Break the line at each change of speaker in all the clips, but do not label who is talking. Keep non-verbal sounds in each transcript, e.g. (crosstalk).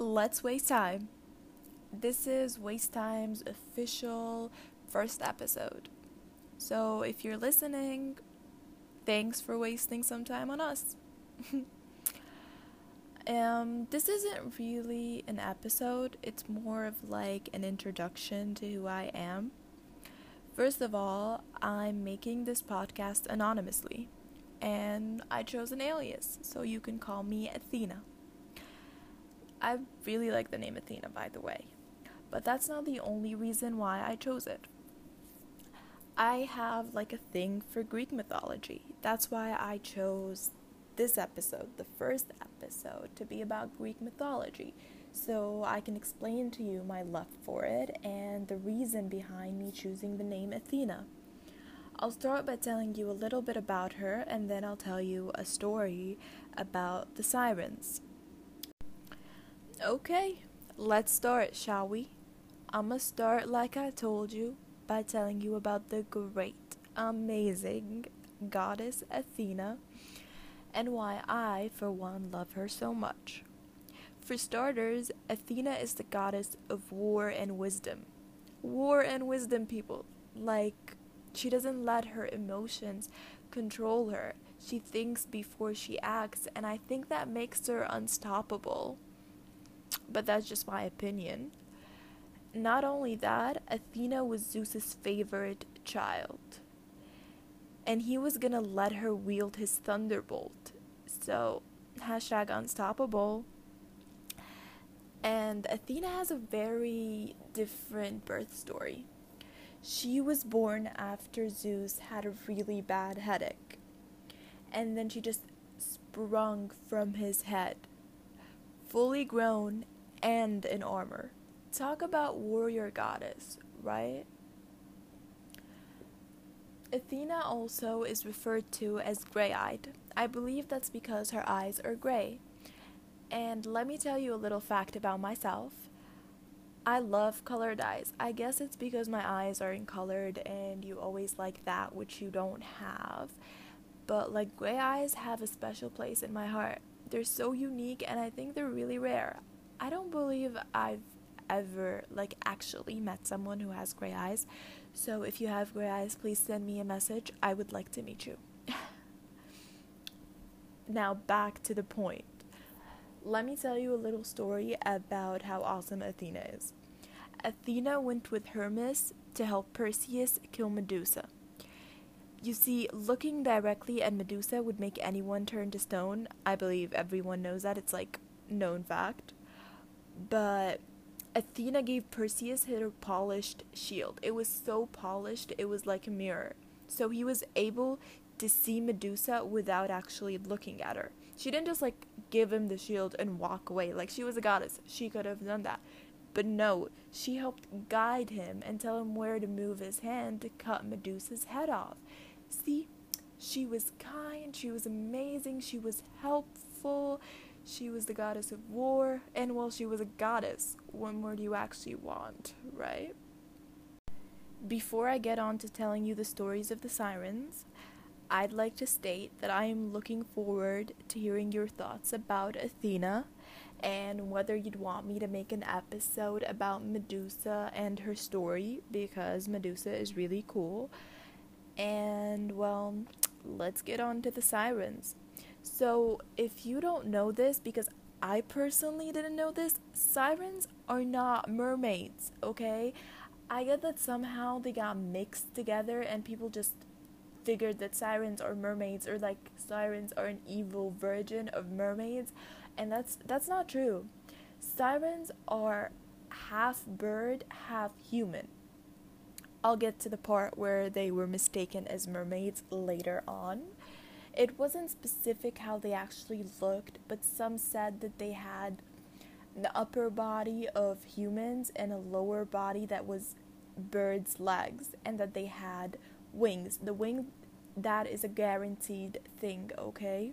let's waste time. This is Waste Time's official first episode. So if you're listening, thanks for wasting some time on us. (laughs) um, this isn't really an episode, it's more of like an introduction to who I am. First of all, I'm making this podcast anonymously, and I chose an alias, so you can call me Athena. I really like the name Athena, by the way, but that's not the only reason why I chose it. I have like a thing for Greek mythology. That's why I chose this episode, the first episode, to be about Greek mythology. So I can explain to you my love for it and the reason behind me choosing the name Athena. I'll start by telling you a little bit about her and then I'll tell you a story about the sirens. Okay, let's start, shall we? I'ma start like I told you by telling you about the great, amazing goddess Athena and why I, for one, love her so much. For starters, Athena is the goddess of war and wisdom. War and wisdom, people. Like, she doesn't let her emotions control her. She thinks before she acts, and I think that makes her unstoppable. But that's just my opinion. Not only that, Athena was Zeus's favorite child. And he was gonna let her wield his thunderbolt. So, hashtag unstoppable. And Athena has a very different birth story. She was born after Zeus had a really bad headache. And then she just sprung from his head, fully grown and in armor. Talk about warrior goddess, right? Athena also is referred to as gray eyed. I believe that's because her eyes are gray. And let me tell you a little fact about myself. I love colored eyes. I guess it's because my eyes are colored and you always like that which you don't have. But like gray eyes have a special place in my heart. They're so unique and I think they're really rare. I don't believe I've ever like actually met someone who has gray eyes. So if you have gray eyes, please send me a message. I would like to meet you. (laughs) now back to the point. Let me tell you a little story about how awesome Athena is. Athena went with Hermes to help Perseus kill Medusa. You see, looking directly at Medusa would make anyone turn to stone. I believe everyone knows that. It's like known fact. But Athena gave Perseus her polished shield. It was so polished, it was like a mirror. So he was able to see Medusa without actually looking at her. She didn't just like give him the shield and walk away. Like she was a goddess. She could have done that. But no, she helped guide him and tell him where to move his hand to cut Medusa's head off. See, she was kind, she was amazing, she was helpful, she was the goddess of war, and while she was a goddess, what more do you actually want, right? Before I get on to telling you the stories of the sirens, I'd like to state that I am looking forward to hearing your thoughts about Athena and whether you'd want me to make an episode about Medusa and her story because Medusa is really cool. And well, let's get on to the sirens. So, if you don't know this, because I personally didn't know this, sirens are not mermaids, okay? I get that somehow they got mixed together and people just figured that sirens are mermaids or like sirens are an evil version of mermaids and that's that's not true. Sirens are half bird, half human. I'll get to the part where they were mistaken as mermaids later on. It wasn't specific how they actually looked, but some said that they had the upper body of humans and a lower body that was birds' legs, and that they had wings. The wing, that is a guaranteed thing, okay?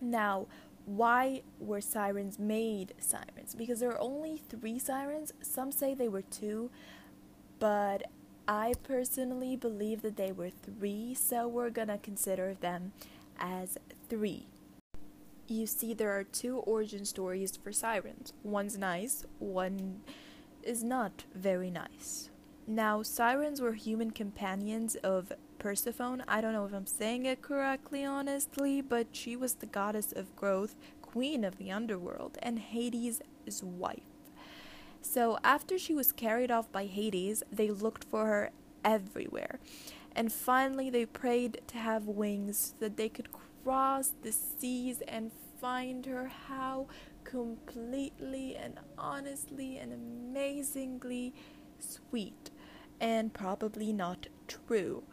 Now, why were sirens made sirens? Because there are only three sirens. Some say they were two, but I personally believe that they were three, so we're gonna consider them as three. you see there are two origin stories for sirens. One's nice, one is not very nice. Now, sirens were human companions of Persephone. I don't know if I'm saying it correctly, honestly, but she was the goddess of growth, queen of the underworld, and Hades' wife. So, after she was carried off by Hades, they looked for her everywhere. And finally, they prayed to have wings so that they could cross the seas and find her. How completely and honestly and amazingly sweet, and probably not true.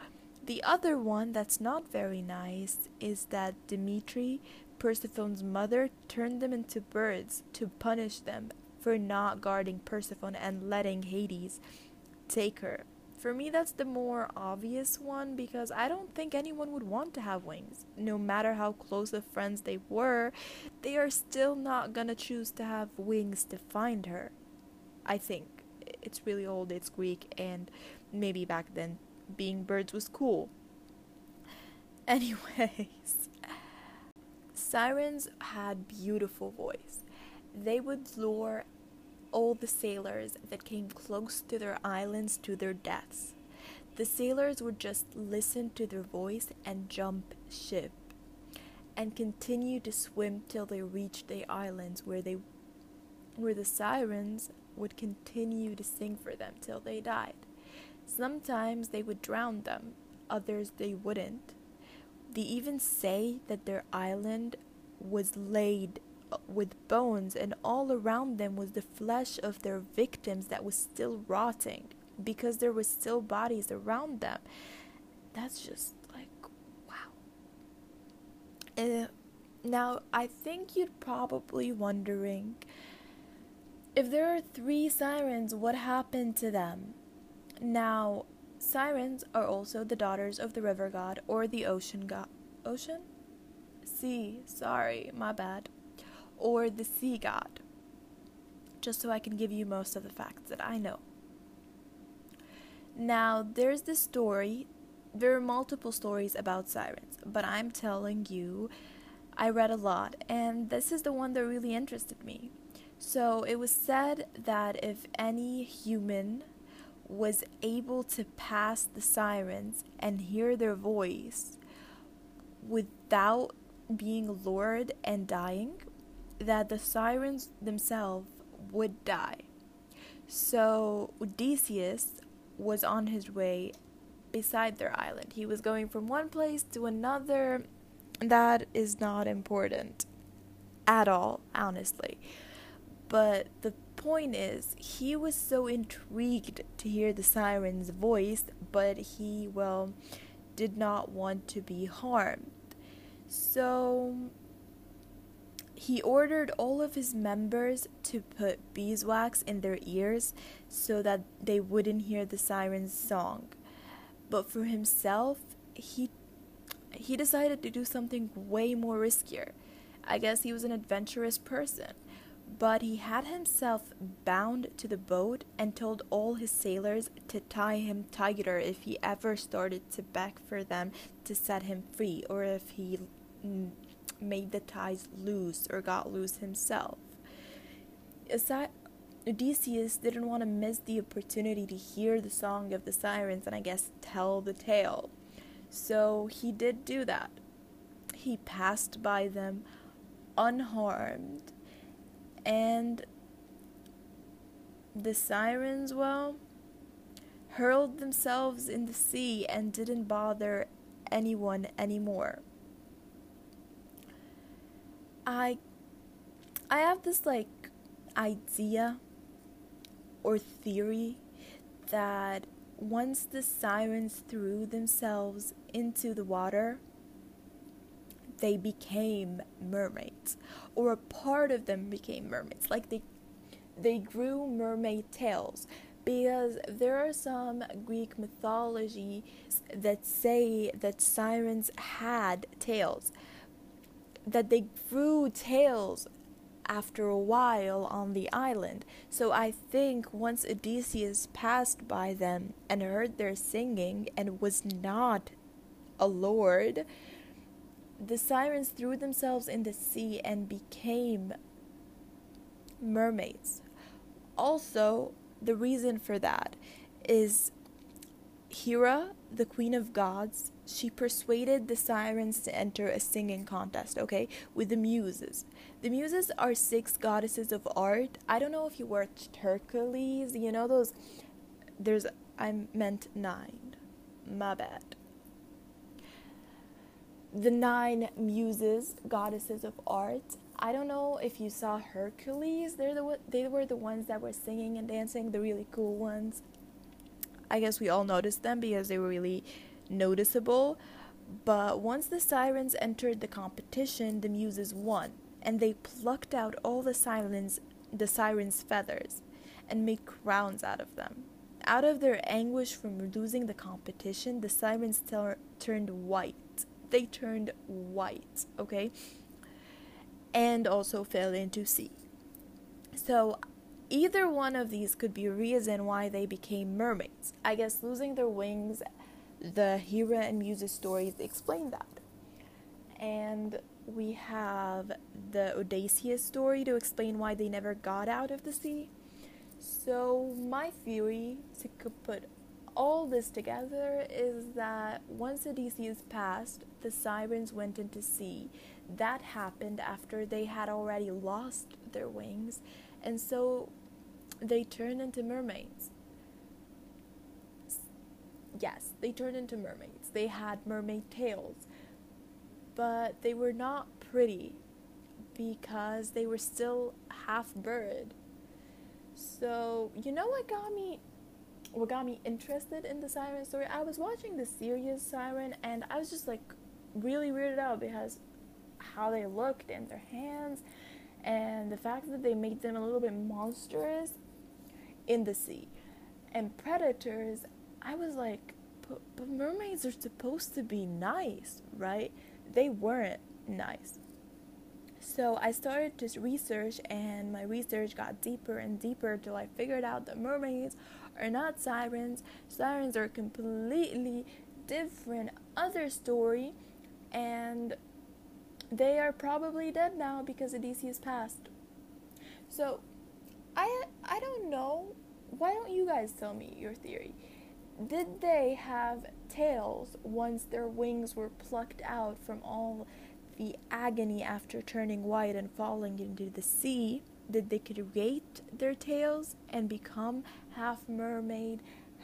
The other one that's not very nice is that Demeter, Persephone's mother, turned them into birds to punish them for not guarding Persephone and letting Hades take her. For me, that's the more obvious one because I don't think anyone would want to have wings. No matter how close of friends they were, they are still not gonna choose to have wings to find her. I think. It's really old, it's Greek, and maybe back then being birds was cool. (laughs) Anyways, (laughs) sirens had beautiful voice. They would lure all the sailors that came close to their islands to their deaths. The sailors would just listen to their voice and jump ship and continue to swim till they reached the islands where they where the sirens would continue to sing for them till they died. Sometimes they would drown them, others they wouldn't. They even say that their island was laid with bones, and all around them was the flesh of their victims that was still rotting because there were still bodies around them. That's just like wow. Uh, now, I think you'd probably wondering if there are three sirens, what happened to them? Now, sirens are also the daughters of the river god or the ocean god. Ocean? Sea, sorry, my bad or the sea god, just so I can give you most of the facts that I know. Now, there's this story, there are multiple stories about sirens, but I'm telling you, I read a lot, and this is the one that really interested me. So, it was said that if any human was able to pass the sirens and hear their voice without being lured and dying, that the sirens themselves would die. So Odysseus was on his way beside their island. He was going from one place to another. That is not important at all, honestly. But the point is, he was so intrigued to hear the siren's voice, but he, well, did not want to be harmed. So he ordered all of his members to put beeswax in their ears so that they wouldn't hear the siren's song. But for himself, he he decided to do something way more riskier. I guess he was an adventurous person. But he had himself bound to the boat and told all his sailors to tie him tighter if he ever started to beg for them to set him free or if he mm, made the ties loose or got loose himself. Odysseus didn't want to miss the opportunity to hear the song of the sirens and I guess tell the tale. So he did do that. He passed by them unharmed. And the sirens, well, hurled themselves in the sea and didn't bother anyone anymore. I I have this like idea or theory that once the sirens threw themselves into the water, they became mermaids, or a part of them became mermaids. Like they, they grew mermaid tails, because there are some Greek mythology that say that sirens had tails that they grew tails after a while on the island. So I think once Odysseus passed by them and heard their singing and was not a lord, the sirens threw themselves in the sea and became mermaids. Also, the reason for that is Hera, the queen of gods, she persuaded the sirens to enter a singing contest, okay, with the muses. The muses are six goddesses of art. I don't know if you watched Hercules, you know those there's I meant 9. My bad. The nine muses, goddesses of art. I don't know if you saw Hercules. They're the they were the ones that were singing and dancing, the really cool ones. I guess we all noticed them because they were really noticeable. But once the sirens entered the competition, the muses won, and they plucked out all the sirens, the sirens' feathers, and made crowns out of them. Out of their anguish from losing the competition, the sirens ter- turned white. They turned white, okay? And also fell into sea. So either one of these could be a reason why they became mermaids. I guess losing their wings, the Hera and Muses stories explain that. And we have the Odysseus story to explain why they never got out of the sea. So, my theory to put all this together is that once Odysseus passed, the sirens went into sea. That happened after they had already lost their wings and so they turned into mermaids. Yes, they turned into mermaids. They had mermaid tails, but they were not pretty because they were still half bird. So, you know what got me what got me interested in the siren story? I was watching the series siren and I was just like really weirded out because how they looked and their hands and the fact that they made them a little bit monstrous in the sea. And predators, I was like, but, but mermaids are supposed to be nice, right? They weren't nice. So I started to research, and my research got deeper and deeper till I figured out that mermaids are not sirens. Sirens are a completely different other story, and they are probably dead now because Odysseus passed. So, I I don't know. Why don't you guys tell me your theory? Did they have tails once their wings were plucked out from all the agony after turning white and falling into the sea? Did they create their tails and become half mermaid,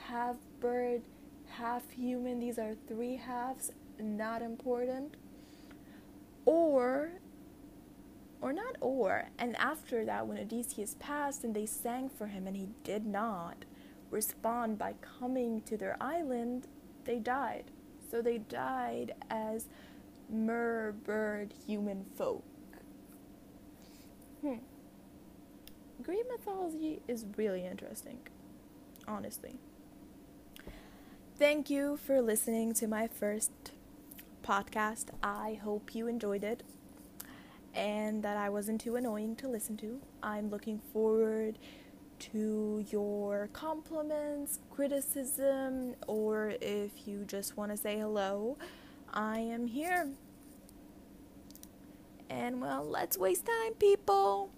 half bird, half human? These are three halves, not important or or not or and after that when odysseus passed and they sang for him and he did not respond by coming to their island they died. So they died as mer bird human folk. Hmm. Greek mythology is really interesting honestly. Thank you for listening to my first podcast. I hope you enjoyed it and that I wasn't too annoying to listen to. I'm looking forward to your compliments, criticism, or if you just want to say hello, I am here. And well, let's waste time, people.